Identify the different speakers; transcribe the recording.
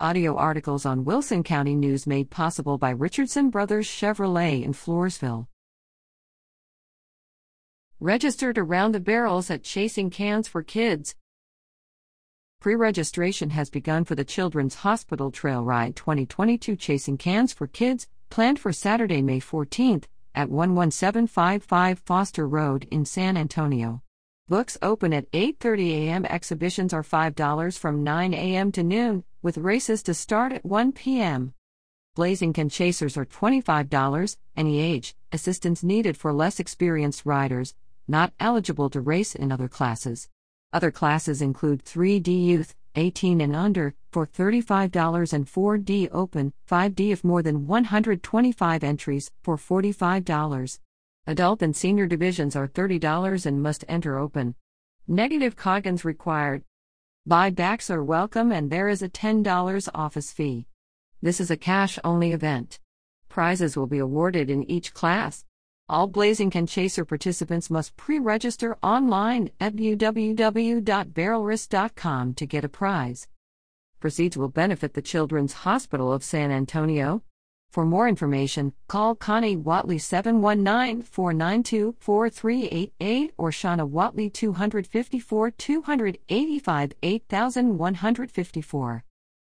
Speaker 1: Audio articles on Wilson County News made possible by Richardson Brothers Chevrolet in Floresville. Registered around the barrels at Chasing Cans for Kids. Pre registration has begun for the Children's Hospital Trail Ride 2022 Chasing Cans for Kids, planned for Saturday, May 14th at 11755 Foster Road in San Antonio. Books open at 8:30 a.m. Exhibitions are $5 from 9 a.m. to noon, with races to start at 1 p.m. Blazing Can Chasers are $25, any age, assistance needed for less experienced riders, not eligible to race in other classes. Other classes include 3D Youth, 18 and under, for $35 and 4D Open, 5D if more than 125 entries, for $45. Adult and senior divisions are $30 and must enter open. Negative Coggins required. Buybacks are welcome and there is a $10 office fee. This is a cash only event. Prizes will be awarded in each class. All Blazing Can Chaser participants must pre register online at www.barrelrisk.com to get a prize. Proceeds will benefit the Children's Hospital of San Antonio. For more information, call Connie Watley 719 492 4388 or Shauna Watley 254 285 8154.